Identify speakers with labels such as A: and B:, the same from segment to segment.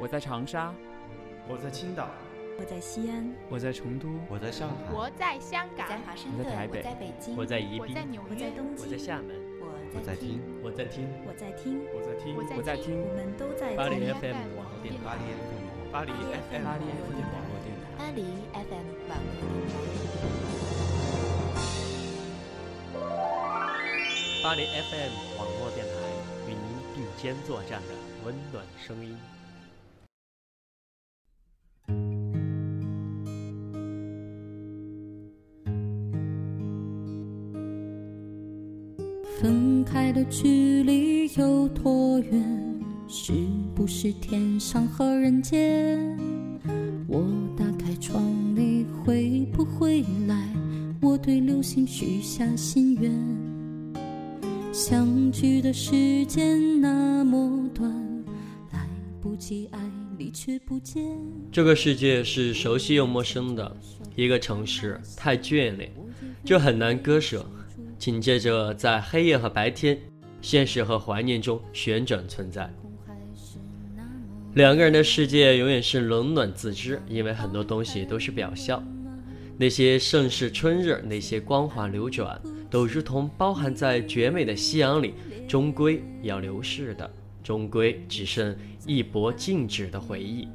A: 我在长沙，
B: 我在青岛，
C: 我在西安，
D: 我在成都，
E: 我在上海，
F: 我在香港，
C: 在华盛
A: 顿，我在台北，
C: 我在北京，
G: 我在宜
F: 宾，我在纽约，
C: 我在东京，
G: 我在厦门，
E: 我在听，
G: 我在听，
C: 我在听，
B: 我在听，
A: 我在听，
C: 我们都在
G: 巴黎 FM 网络电台，
E: 巴黎
B: FM，
A: 巴黎 FM
B: 网络电台，
C: 巴黎 FM 网络电台，
G: 巴黎 FM 网络电台与您并肩作战的温暖声音。
H: 距离有多远？是不是天上和人间？我打开窗，你会不会来？我对流星许下心愿。相聚的时间那么短，来不及爱，你却不见。
G: 这个世界是熟悉又陌生的，一个城市太眷恋，就很难割舍。紧接着，在黑夜和白天、现实和怀念中旋转存在。两个人的世界永远是冷暖自知，因为很多东西都是表象。那些盛世春日，那些光华流转，都如同包含在绝美的夕阳里，终归要流逝的，终归只剩一薄静止的回忆。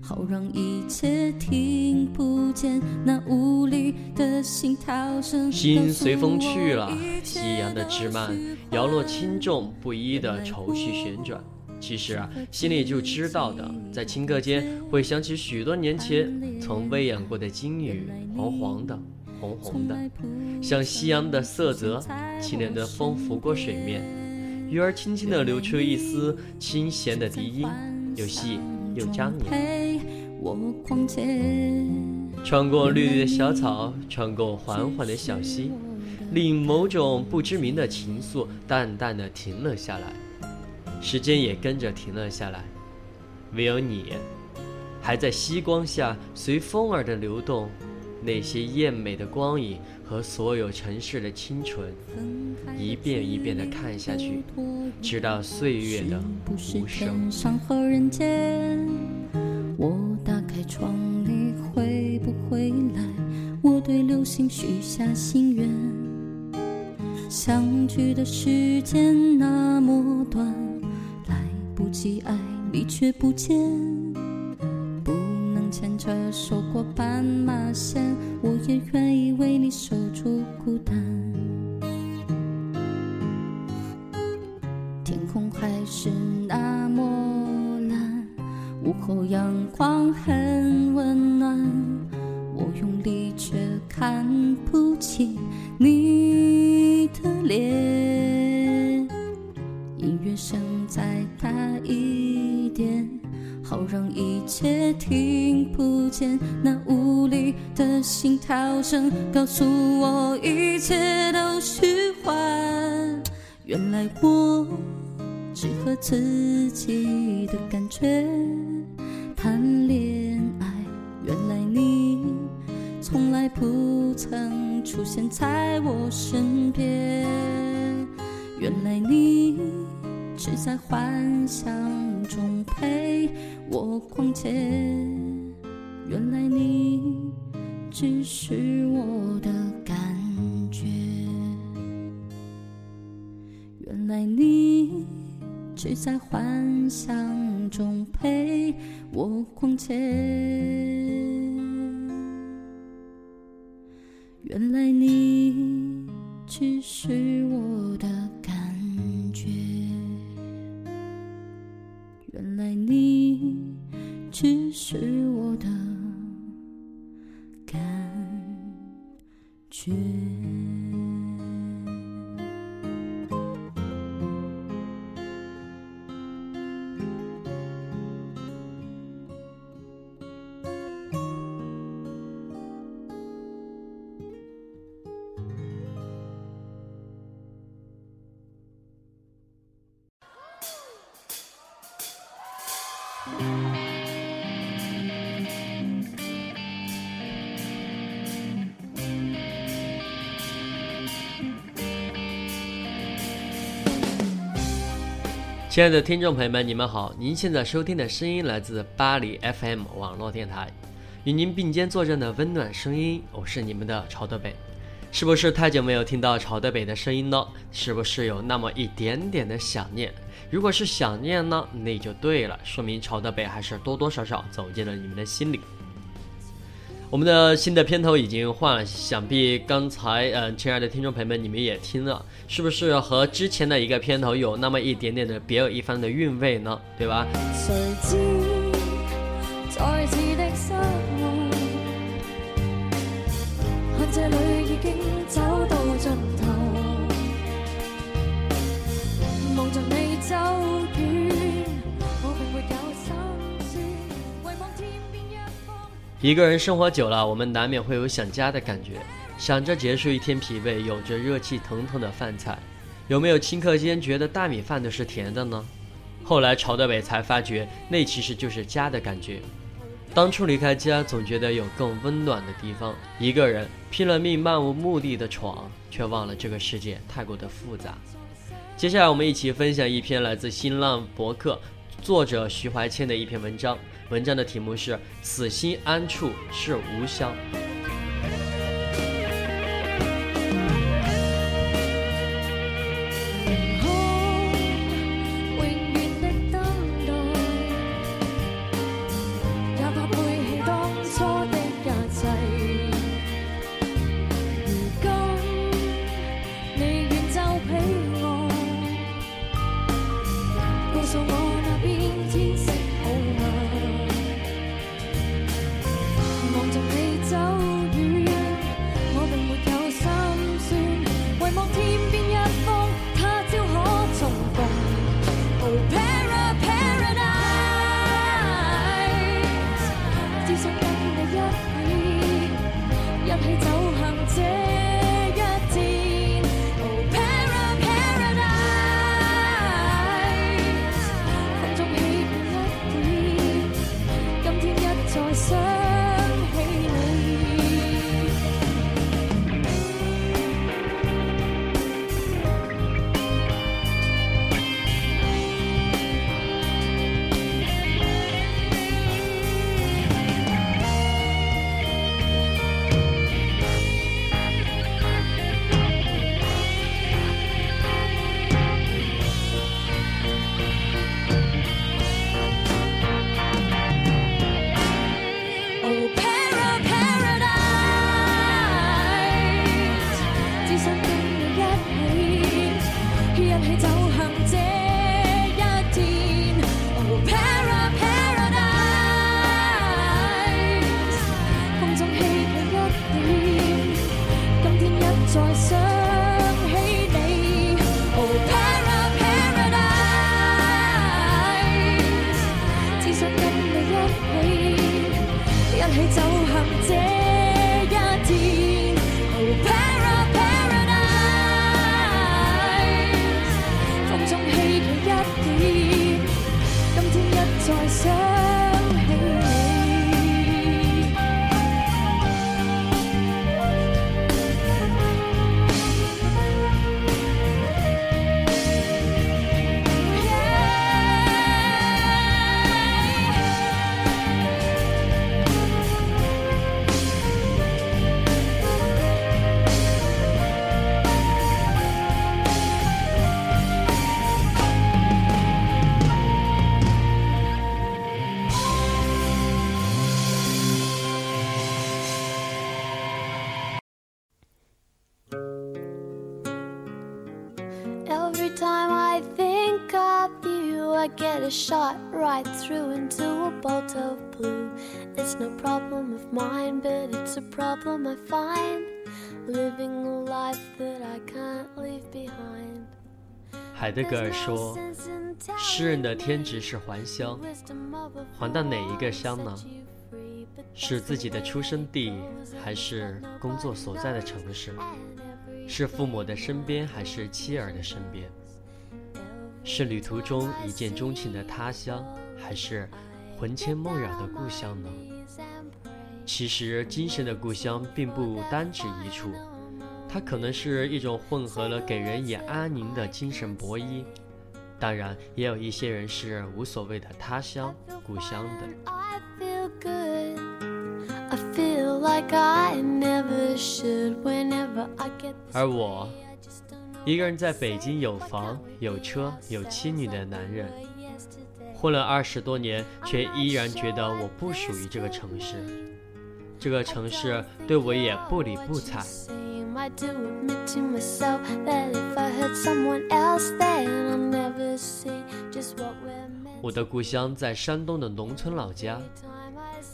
H: 好让一切听不见那无力的心。
G: 心随风去了，夕阳的枝蔓摇落轻重不一的愁绪旋转。其实啊，心里就知道的，在顷刻间会想起许多年前曾喂养过的金鱼，黄黄的，红红的，像夕阳的色泽。清凉的风拂过水面，鱼儿轻轻地流出一丝清闲的笛音，有细又张扬。穿过绿绿的小草，穿过缓缓的小溪，令某种不知名的情愫淡淡的停了下来，时间也跟着停了下来。唯有你，还在夕光下随风儿的流动，那些艳美的光影和所有城市的清纯，一遍一遍的看下去，直到岁月的无声。
H: 我打开窗，你会不会来？我对流星许下心愿。相聚的时间那么短，来不及爱你却不见。不能牵着手过斑马线，我也愿意为你守住孤单。天空还是那么蓝。午后阳光很温暖，我用力却看不清你脸。音乐声再大一点，好让一切听不见。那无力的心跳声告诉我一切都虚幻。原来我只和自己的感觉。谈恋爱，原来你从来不曾出现在我身边。原来你只在幻想中陪我逛街。原来你只是我的感觉。原来你只在幻想中陪。我逛街，原来你只是我的感觉，原来你只是我的感觉。
F: 亲爱的听众朋友们，你们好！您现在收听的声音来自巴黎 FM 网络电台，与您并肩作战的温暖声音，我是你们的朝德北。是不是太久没有听到朝德北的声音呢？是不是有那么一点点的想念？如果是想念呢，那就对了，说明朝德北还是多多少少走进了你们的心里。我们的新的片头已经换了，想必刚才嗯，亲爱的听众朋友们，你们也听了，是不是和之前的一个片头有那么一点点的别有一番的韵味呢？对吧再次的相遇？一个人生活久了，我们难免会有想家的感觉，想着结束一天疲惫、有着热气腾腾的饭菜。有没有顷刻间觉得大米饭都是甜的呢？后来朝德北才发觉，那其实就是家的感觉。当初离开家，总觉得有更温暖的地方。一个人拼了命、漫无目的的闯，却忘了这个世界太过的复杂。接下来，我们一起分享一篇来自新浪博客作者徐怀谦的一篇文章。文章的题目是“此心安处是吾乡”。
I: Of mine, but it's a problem I find living a life that I can't leave behind.
F: 海德格尔说：“诗人的天职是还乡，还到哪一个乡呢？是自己的出生地，还是工作所在的城市？是父母的身边，还是妻儿的身边？”是旅途中一见钟情的他乡，还是魂牵梦绕的故乡呢？其实，精神的故乡并不单指一处，它可能是一种混合了给人以安宁的精神博弈，
G: 当然，也有一些人是无所谓的他乡、故乡的。
A: I feel good. I feel like I never should. Whenever I get
G: 而我一个人在北京有房、有车、有妻女的男人，混了二十多年，却依然觉得我不属于这个城市。这个城市对我也不理不睬。我的故乡在山东的农村老家，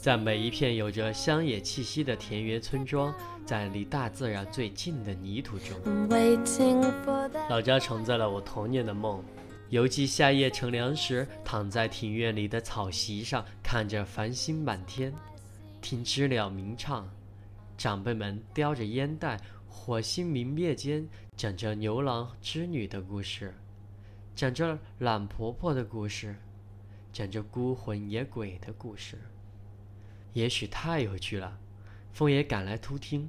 G: 在每一片有着乡野气息的田园村庄，在离大自然最近的泥土中。老家承载了我童年的梦，尤其夏夜乘凉时，躺在庭院里的草席上，看着繁星满天。听知了鸣唱，长辈们叼着烟袋，火星明灭间，讲着牛郎织女的故事，讲着懒婆婆的故事，讲着孤魂野鬼的故事。也许太有趣了，风也赶来偷听，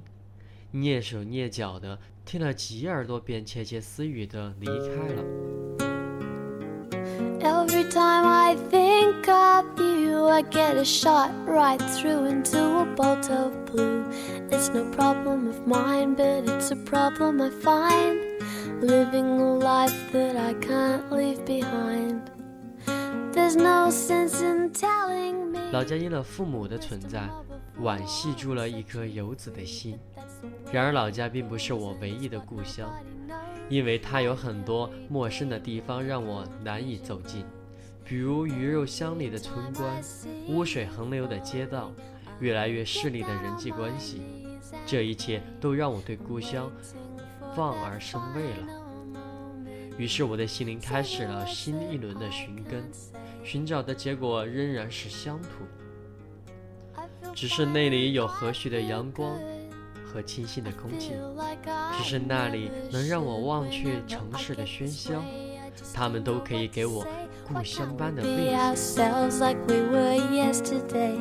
G: 蹑手蹑脚的听了几耳朵便窃窃私语的离开了。
A: Every time I think of you, I get a shot right through into a bolt of blue. It's no problem of mine, but it's a problem I find. Living a life that I can't leave behind. There's no sense in telling me.
G: 老家因了父母的存在，惋惜住了一颗游子的心。然而，老家并不是我唯一的故乡，因为它有很多陌生的地方让我难以走近，比如鱼肉乡里的村官，污水横流的街道，越来越势利的人际关系，这一切都让我对故乡望而生畏了。于是，我的心灵开始了新一轮的寻根，寻找的结果仍然是乡土。只是那里有和煦的阳光和清新的空气，只是那里能让我忘却城市的喧嚣，它们都可以给我故乡般的慰藉。
A: ourselves like we were yesterday.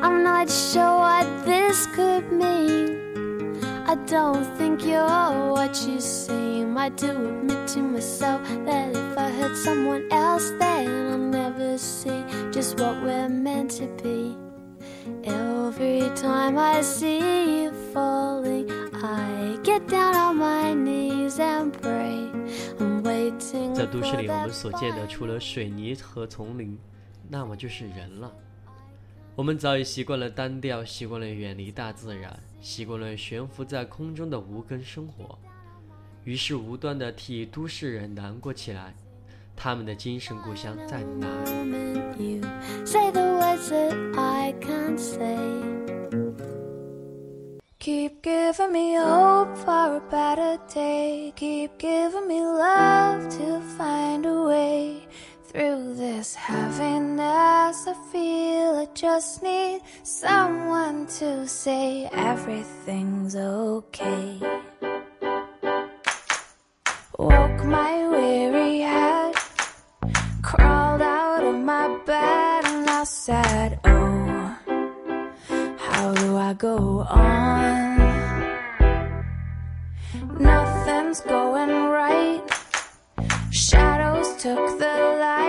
A: I'm not sure what this could mean. I don't think you're what you seem. I do admit to myself that if I hurt someone else, then I'll never see just what we're meant to be. every time i see you falling i get down on my knees and pray. I'm waiting
G: 在都市里我们所见的除了水泥和丛林那么就是人了。我们早已习惯了单调习惯了远离大自然习惯了悬浮在空中的无根生活。于是无端的替都市人难过起来。他们的精神故乡在哪里？
A: moment you say the words that I can't say. Keep giving me hope for a better day. Keep giving me love to find a way through this heaviness. I feel I just need someone to say everything's okay. Woke my weary head bed and I said, Oh, how do I go on? Nothing's going right. Shadows took the light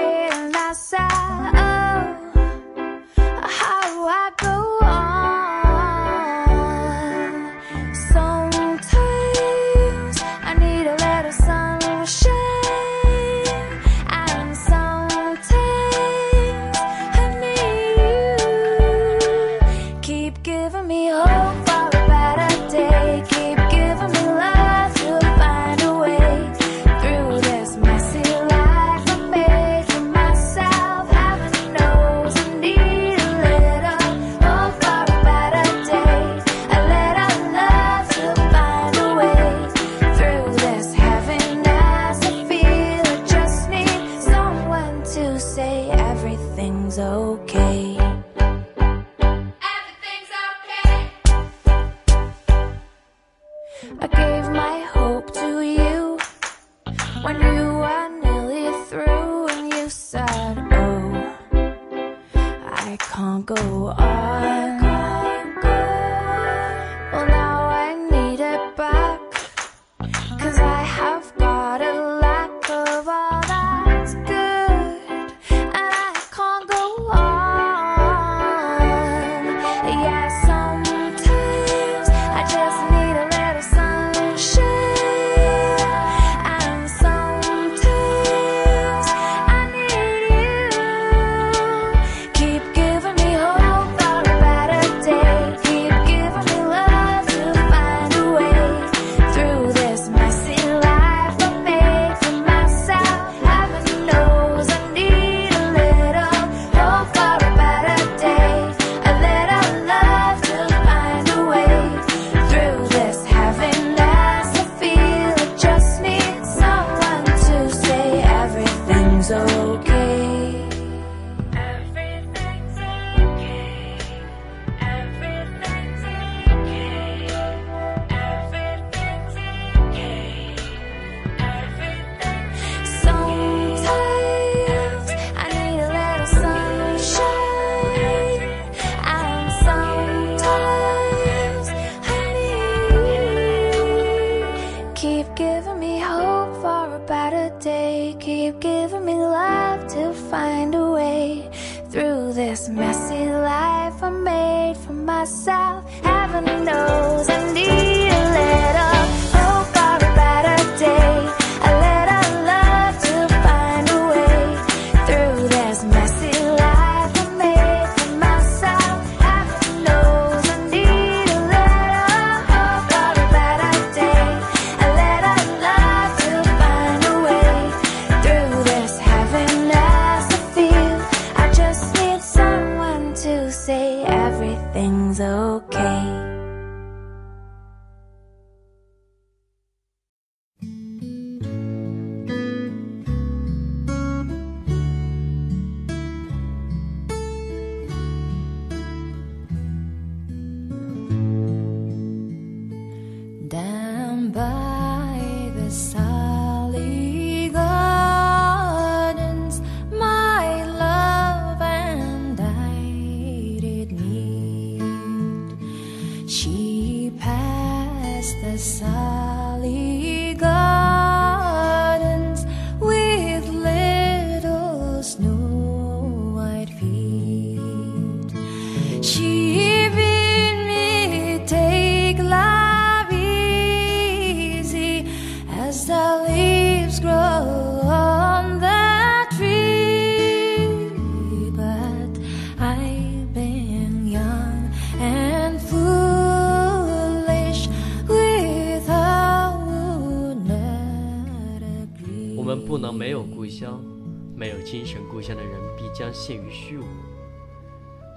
G: 陷于虚无。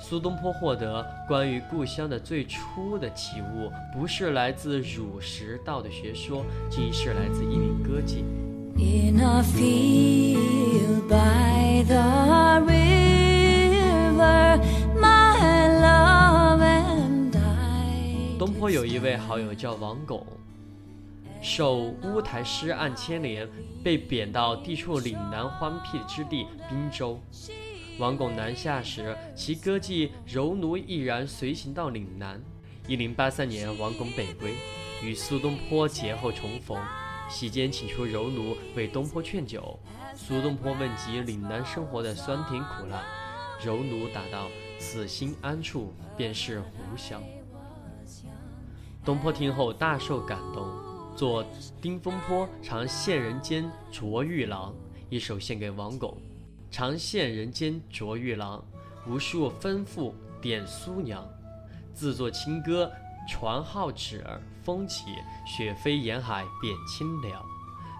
G: 苏东坡获得关于故乡的最初的启悟，不是来自儒释道的学说，竟是来自一名歌妓。东坡有一位好友叫王巩，受乌台诗案牵连，被贬到地处岭南荒僻之地滨州。王巩南下时，其歌妓柔奴毅然随行到岭南。一零八三年，王巩北归，与苏东坡劫后重逢，席间请出柔奴为东坡劝酒。苏东坡问及岭南生活的酸甜苦辣，柔奴答道：“此心安处，便是吾乡。”东坡听后大受感动，作《丁风坡常羡人间卓玉郎》一首献给王巩。常羡人间卓玉郎，无数吩咐点苏娘。自作清歌传号旨，风起雪飞沿海变清凉。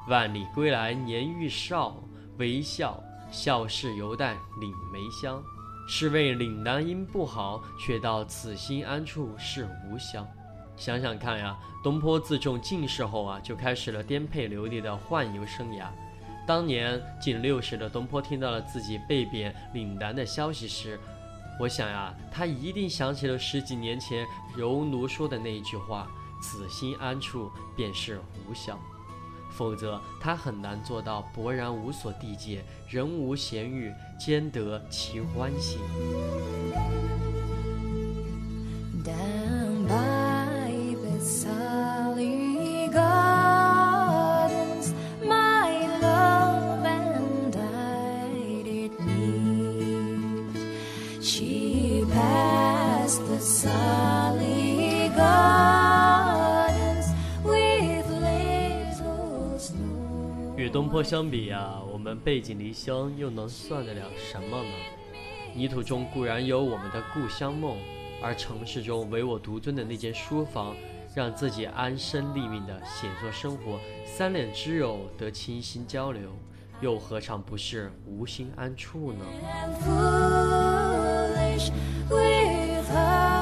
G: 万里归来年愈少，微笑笑是犹带岭梅香。是谓岭南因不好，却道此心安处是吾乡。想想看呀，东坡自中进士后啊，就开始了颠沛流离的宦游生涯。当年近六十的东坡听到了自己被贬岭南的消息时，我想呀，他一定想起了十几年前柔奴说的那一句话：“此心安处便是吾乡。”否则，他很难做到勃然无所地界，人无闲语，兼得其欢喜。
J: Down by the passed the Sally Gardens with little snow.
G: 与东坡相比呀、我们背井离乡，又能算得了什么呢？泥土中固然有我们的故乡梦，而城市中唯我独尊的那间书房，让自己安身立命的写作生活，三两知友得倾心交流，又何尝不是无心安处呢？
K: love.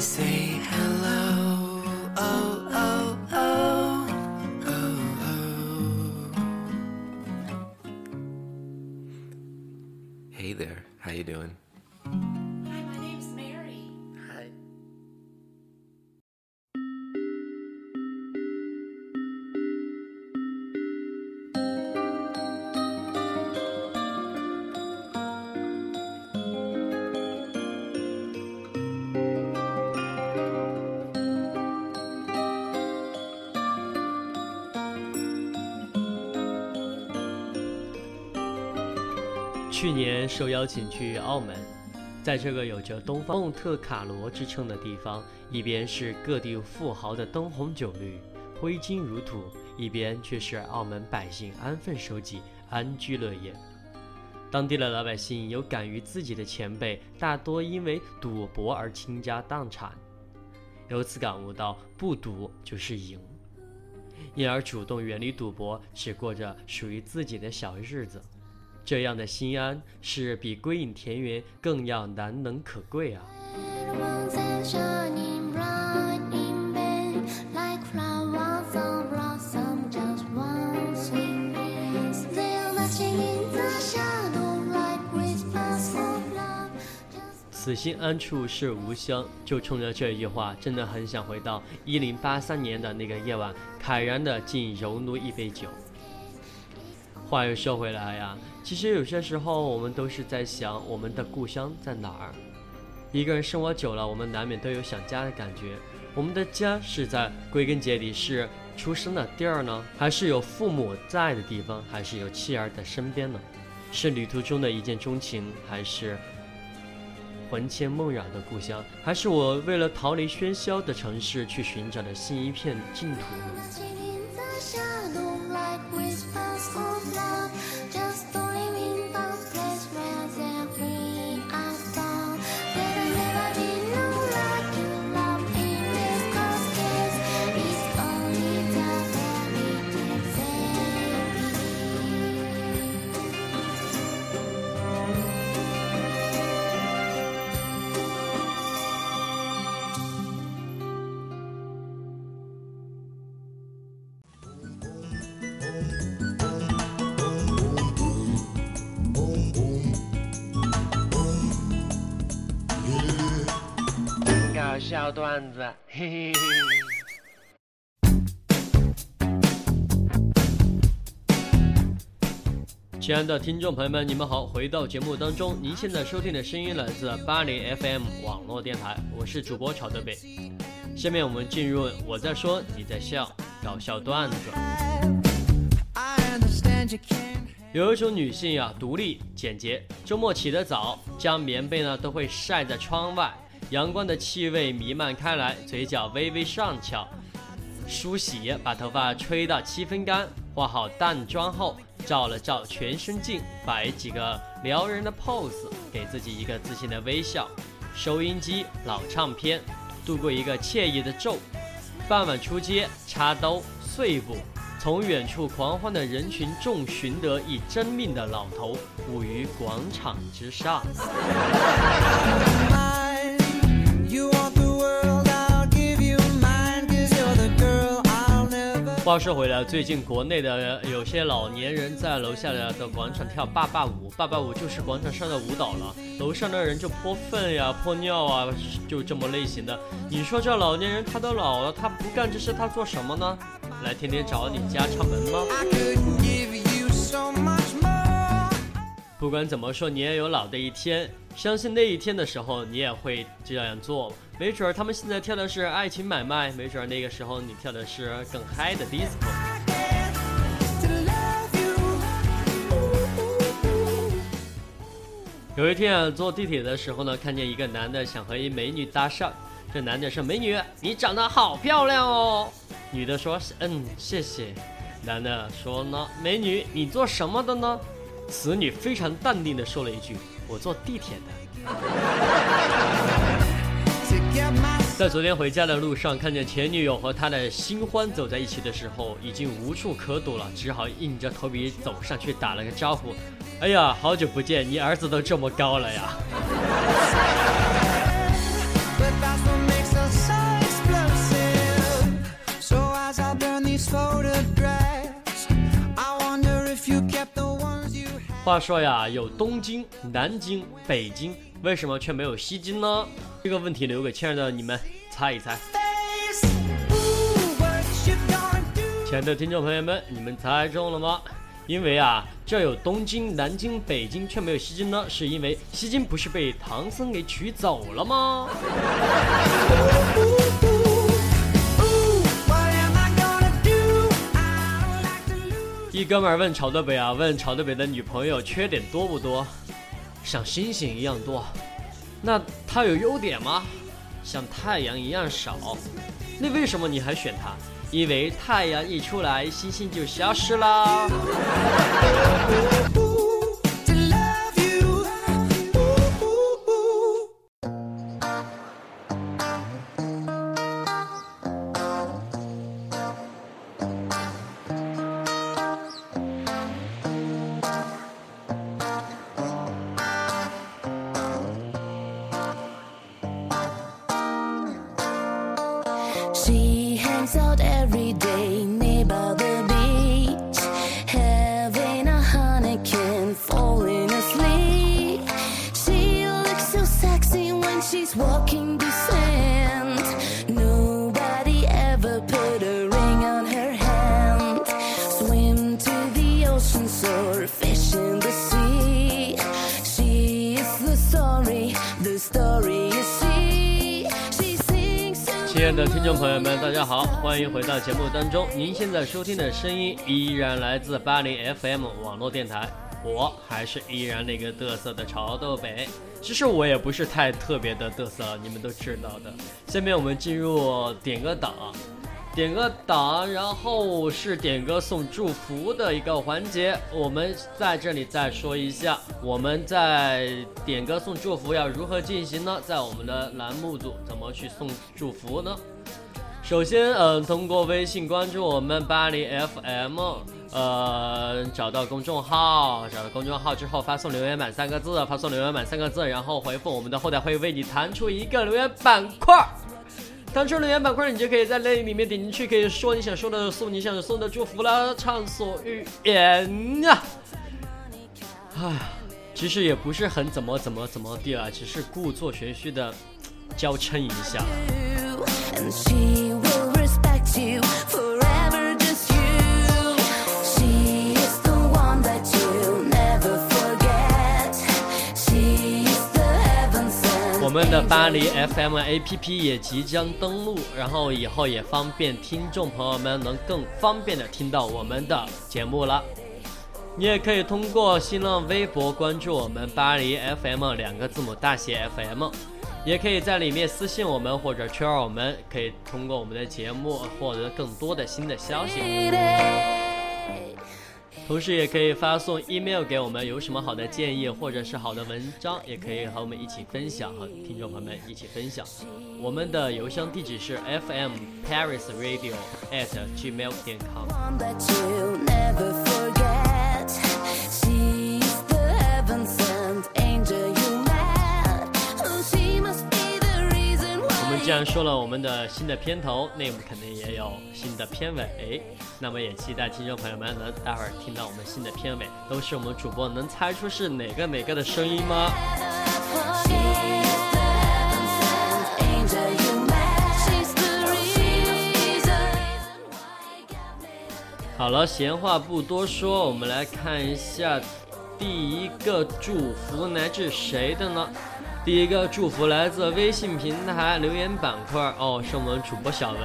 K: Say
G: 去年受邀请去澳门，在这个有着“东方蒙特卡罗”之称的地方，一边是各地富豪的灯红酒绿、挥金如土，一边却是澳门百姓安分守己、安居乐业。当地的老百姓有感于自己的前辈大多因为赌博而倾家荡产，由此感悟到不赌就是赢，因而主动远离赌博，只过着属于自己的小日子。这样的心安是比归隐田园更要难能可贵啊！此心安处是吾乡，就冲着这句话，真的很想回到一零八三年的那个夜晚，慨然的敬柔奴一杯酒。话又说回来呀。其实有些时候我们都是在想我们的故乡在哪儿。一个人生活久了，我们难免都有想家的感觉。我们的家是在归根结底是出生的地儿呢，还是有父母在的地方，还是有妻儿在身边呢？是旅途中的一见钟情，还是魂牵梦绕的故乡，还是我为了逃离喧嚣的城市去寻找的新一片净土呢？搞笑段子”，嘿嘿嘿。亲爱的听众朋友们，你们好！回到节目当中，您现在收听的声音来自巴黎 FM 网络电台，我是主播曹德北。下面我们进入“我在说你在笑”搞笑段子。有一种女性呀，独立简洁，周末起得早，将棉被呢都会晒在窗外，阳光的气味弥漫开来，嘴角微微上翘。梳洗，把头发吹到七分干，化好淡妆后，照了照全身镜，摆几个撩人的 pose，给自己一个自信的微笑。收音机、老唱片，度过一个惬意的昼。傍晚出街，插兜、碎步，从远处狂欢的人群中寻得一真命的老头，舞于广场之上。话说回来，最近国内的有些老年人在楼下的广场跳爸爸舞，爸爸舞就是广场上的舞蹈了。楼上的人就泼粪呀、泼尿啊，就这么类型的。你说这老年人他都老了，他不干这事，他做什么呢？来天天找你家串门吗？不管怎么说，你也有老的一天。相信那一天的时候，你也会这样做。没准儿他们现在跳的是爱情买卖，没准儿那个时候你跳的是更嗨的 disco。有一天啊，坐地铁的时候呢，看见一个男的想和一美女搭讪。这男的说：“美女，你长得好漂亮哦。”女的说：“嗯，谢谢。”男的说呢：“美女，你做什么的呢？”此女非常淡定的说了一句：“我坐地铁的。”在昨天回家的路上，看见前女友和他的新欢走在一起的时候，已经无处可躲了，只好硬着头皮走上去打了个招呼。哎呀，好久不见，你儿子都这么高了呀！话说呀，有东京、南京、北京，为什么却没有西京呢？这个问题留给亲爱的你们猜一猜。亲爱的听众朋友们，你们猜中了吗？因为啊，这有东京、南京、北京，却没有西京呢，是因为西京不是被唐僧给取走了吗？一哥们儿问曹德北啊，问曹德北的女朋友缺点多不多？像星星一样多。那她有优点吗？像太阳一样少。那为什么你还选她？因为太阳一出来，星星就消失啦。欢迎回到节目当中。您现在收听的声音依然来自八零 FM 网络电台，我还是依然那个嘚瑟的潮豆北。其实我也不是太特别的嘚瑟，你们都知道的。下面我们进入点歌档。点个档，然后是点歌送祝福的一个环节。我们在这里再说一下，我们在点歌送祝福要如何进行呢？在我们的栏目组怎么去送祝福呢？首先，嗯，通过微信关注我们巴黎 FM，呃，找到公众号，找到公众号之后发送留言板三个字，发送留言板三个字，然后回复我们的后台会为你弹出一个留言板块。弹出留言板块，你就可以在那里面点进去，可以说你想说的，送你想送的祝福啦，畅所欲言呀。哎，其实也不是很怎么怎么怎么地了，只是故作玄虚的娇嗔一下。我们的巴黎 FM APP 也即将登录，然后以后也方便听众朋友们能更方便的听到我们的节目了。你也可以通过新浪微博关注我们巴黎 FM 两个字母大写 FM，
L: 也可以在里面私信我们或者圈儿我们，可以通过我们的节目获得更多的新的消息。同时，也可以发送 email 给我们，有什么好的建议或者是好的文章，也可以和我们一起分享，和听众朋友们一起分享。我们的邮箱地址是 fm paris radio at gmail 点 com。然说了我们的新的片头，那我们肯定也有新的片尾。那么也期待听众朋友们能待会儿听到我们新的片尾，都是我们主播能猜出是哪个哪个的声音吗？好了，闲话不多说，我们来看一下第一个祝福来自谁的呢？第一个祝福来自微信平台留言板块哦，是我们主播小文。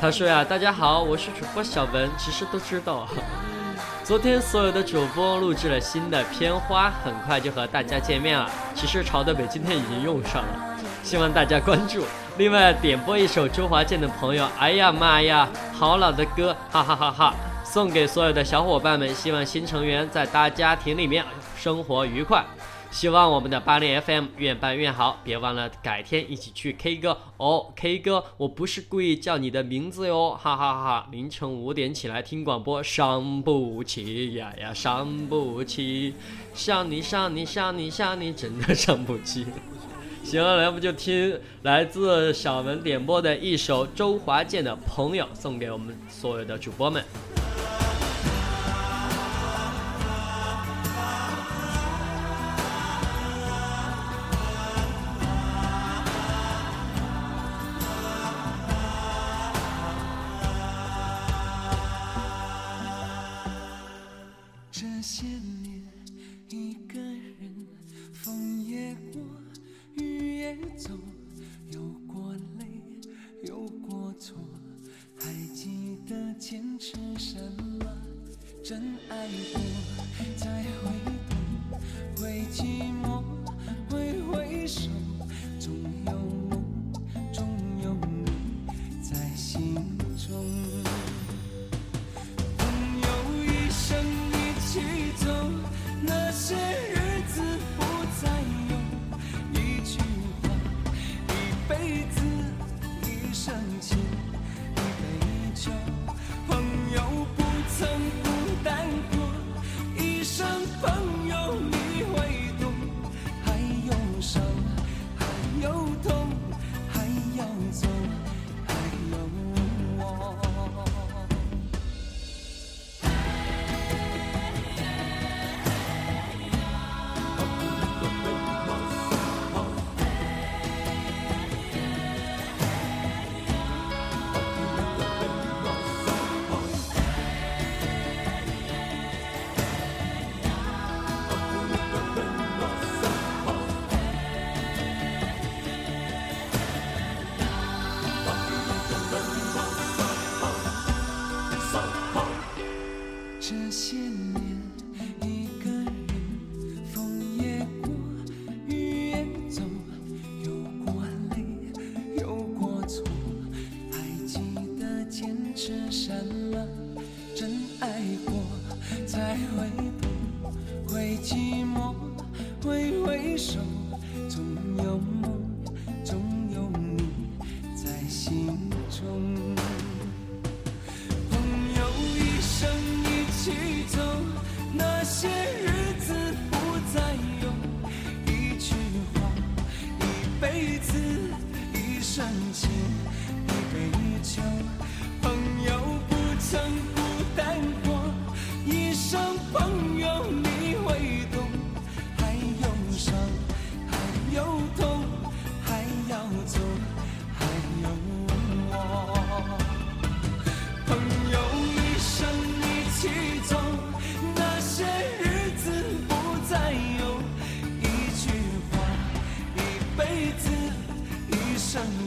L: 他说呀：“大家好，我是主播小文，其实都知道。昨天所有的主播录制了新的片花，很快就和大家见面了。其实朝的北今天已经用上了，希望大家关注。另外点播一首周华健的朋友，哎呀妈呀，好老的歌，哈哈哈哈！送给所有的小伙伴们，希望新成员在大家庭里面生活愉快。希望我们的八零 FM 越办越好，别忘了改天一起去 K 歌哦，K 歌，我不是故意叫你的名字哟，哈哈哈哈！凌晨五点起来听广播，伤不起呀呀，伤不起，想你想你想你想你，真的伤不起。行了，要不就听来自小文点播的一首周华健的《朋友》，送给我们所有的主播们。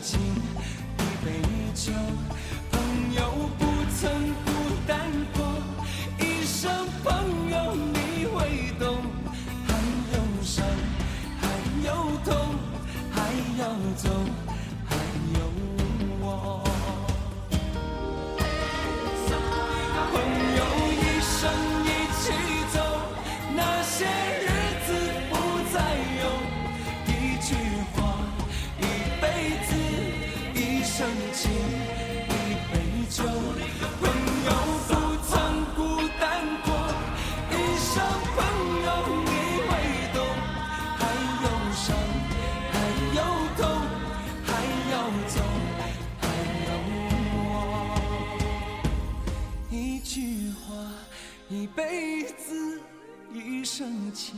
M: 情，辈子，一生情，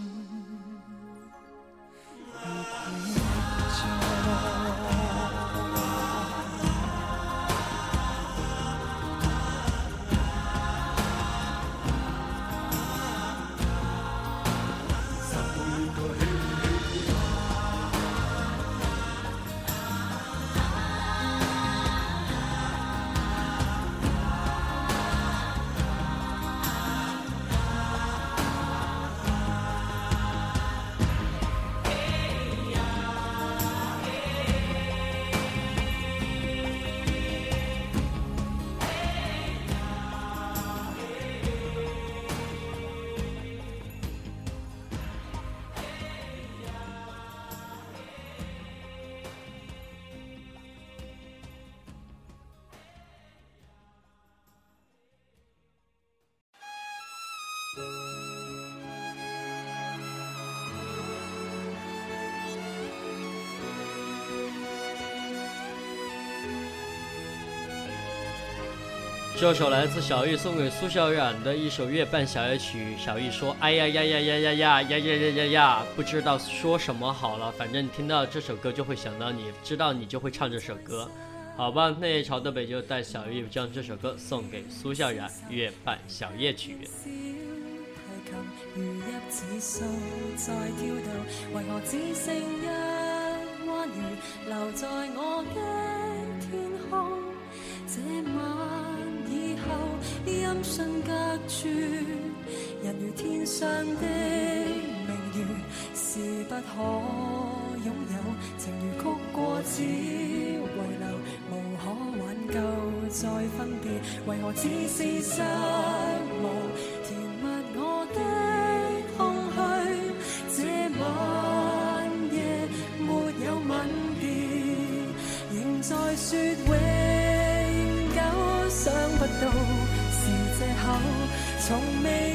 G: 这首来自小玉送给苏小冉的一首月半小夜曲。小玉说：“哎呀呀呀呀呀呀呀呀呀呀呀，不知道说什么好了。反正听到这首歌就会想到你，知道你就会唱这首歌，好吧？那朝的北就带小玉将这首歌送给苏小冉，《月半小夜曲》。
F: 相信隔绝，人如天上的明月，是不可拥有。情如曲过，只遗留，无可挽救再分别。为何只是失从没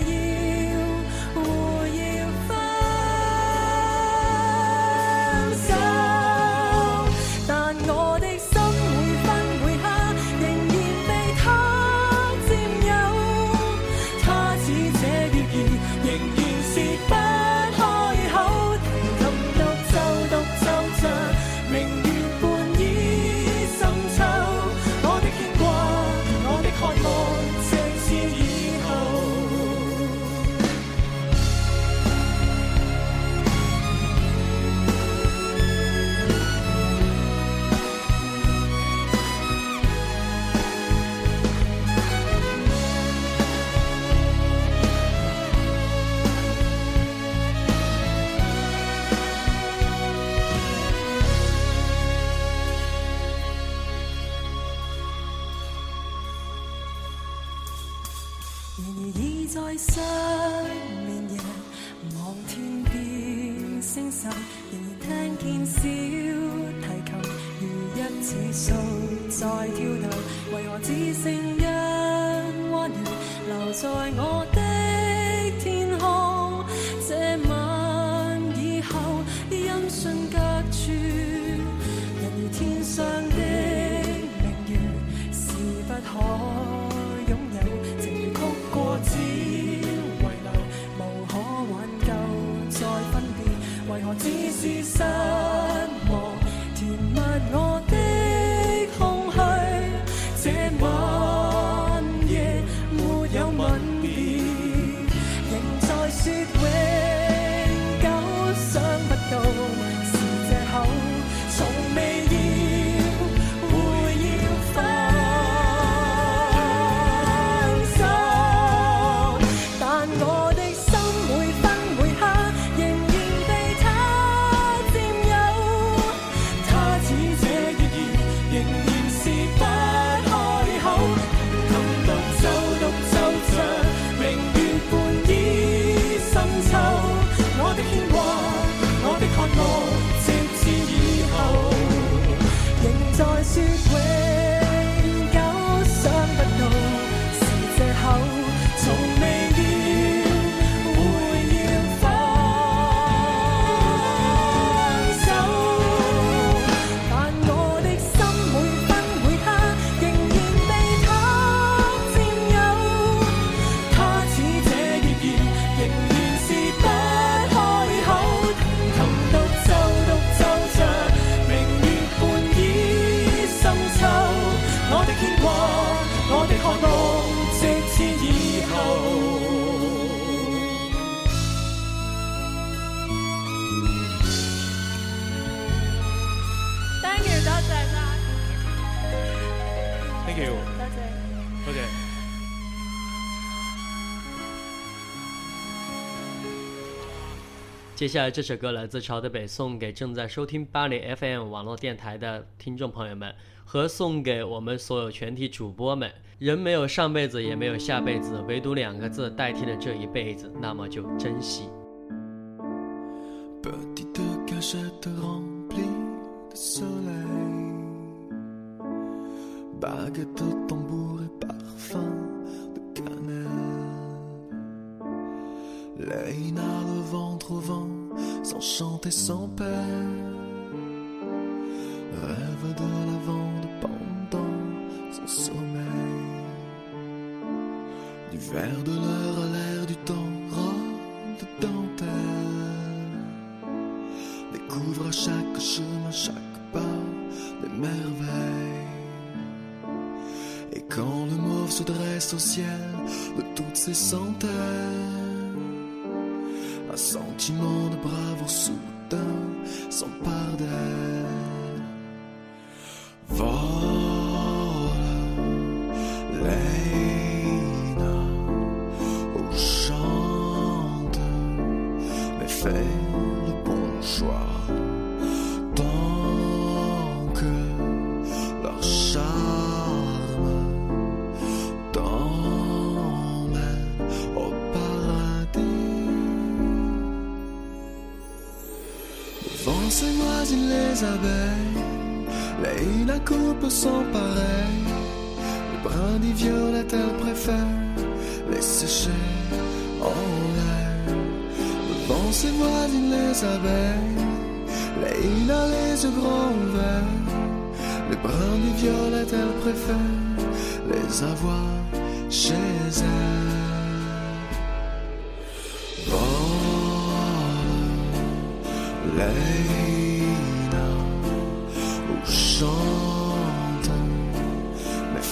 F: 指数在跳动，为何只剩一弯月留在我的天空？这晚以后，音讯隔绝，人如天上的明月，是不可拥有，情如曲过只遗留，无可挽救再分别，为何只是失？
G: 接下来这首歌来自朝的北，送给正在收听巴黎 FM 网络电台的听众朋友们，和送给我们所有全体主播们。人没有上辈子，也没有下辈子，唯独两个字代替了这一辈子，那么就珍惜。
D: Petite ventre au vent, sans chanter, sans peine. Rêve de lavande pendant son sommeil. Du verre de l'heure à l'air du temps, robe de dentelle. Découvre à chaque chemin, chaque pas des merveilles. Et quand le mauve se dresse au ciel de toutes ses centaines, un sentiment de bravoure soudain s'empare d'elle.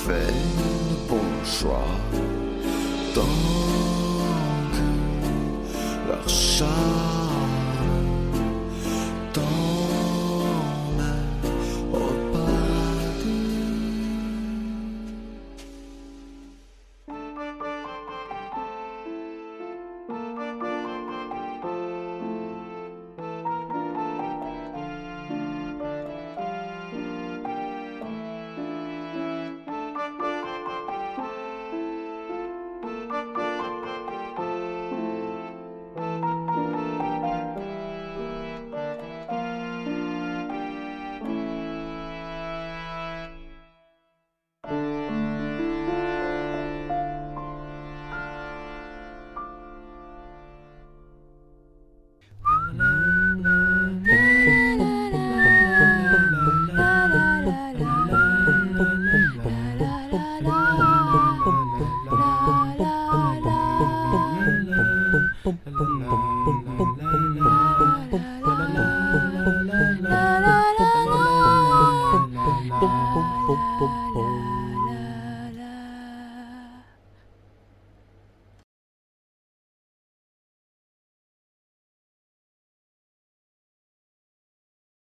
D: fait le bon choix. Donc, leur chat.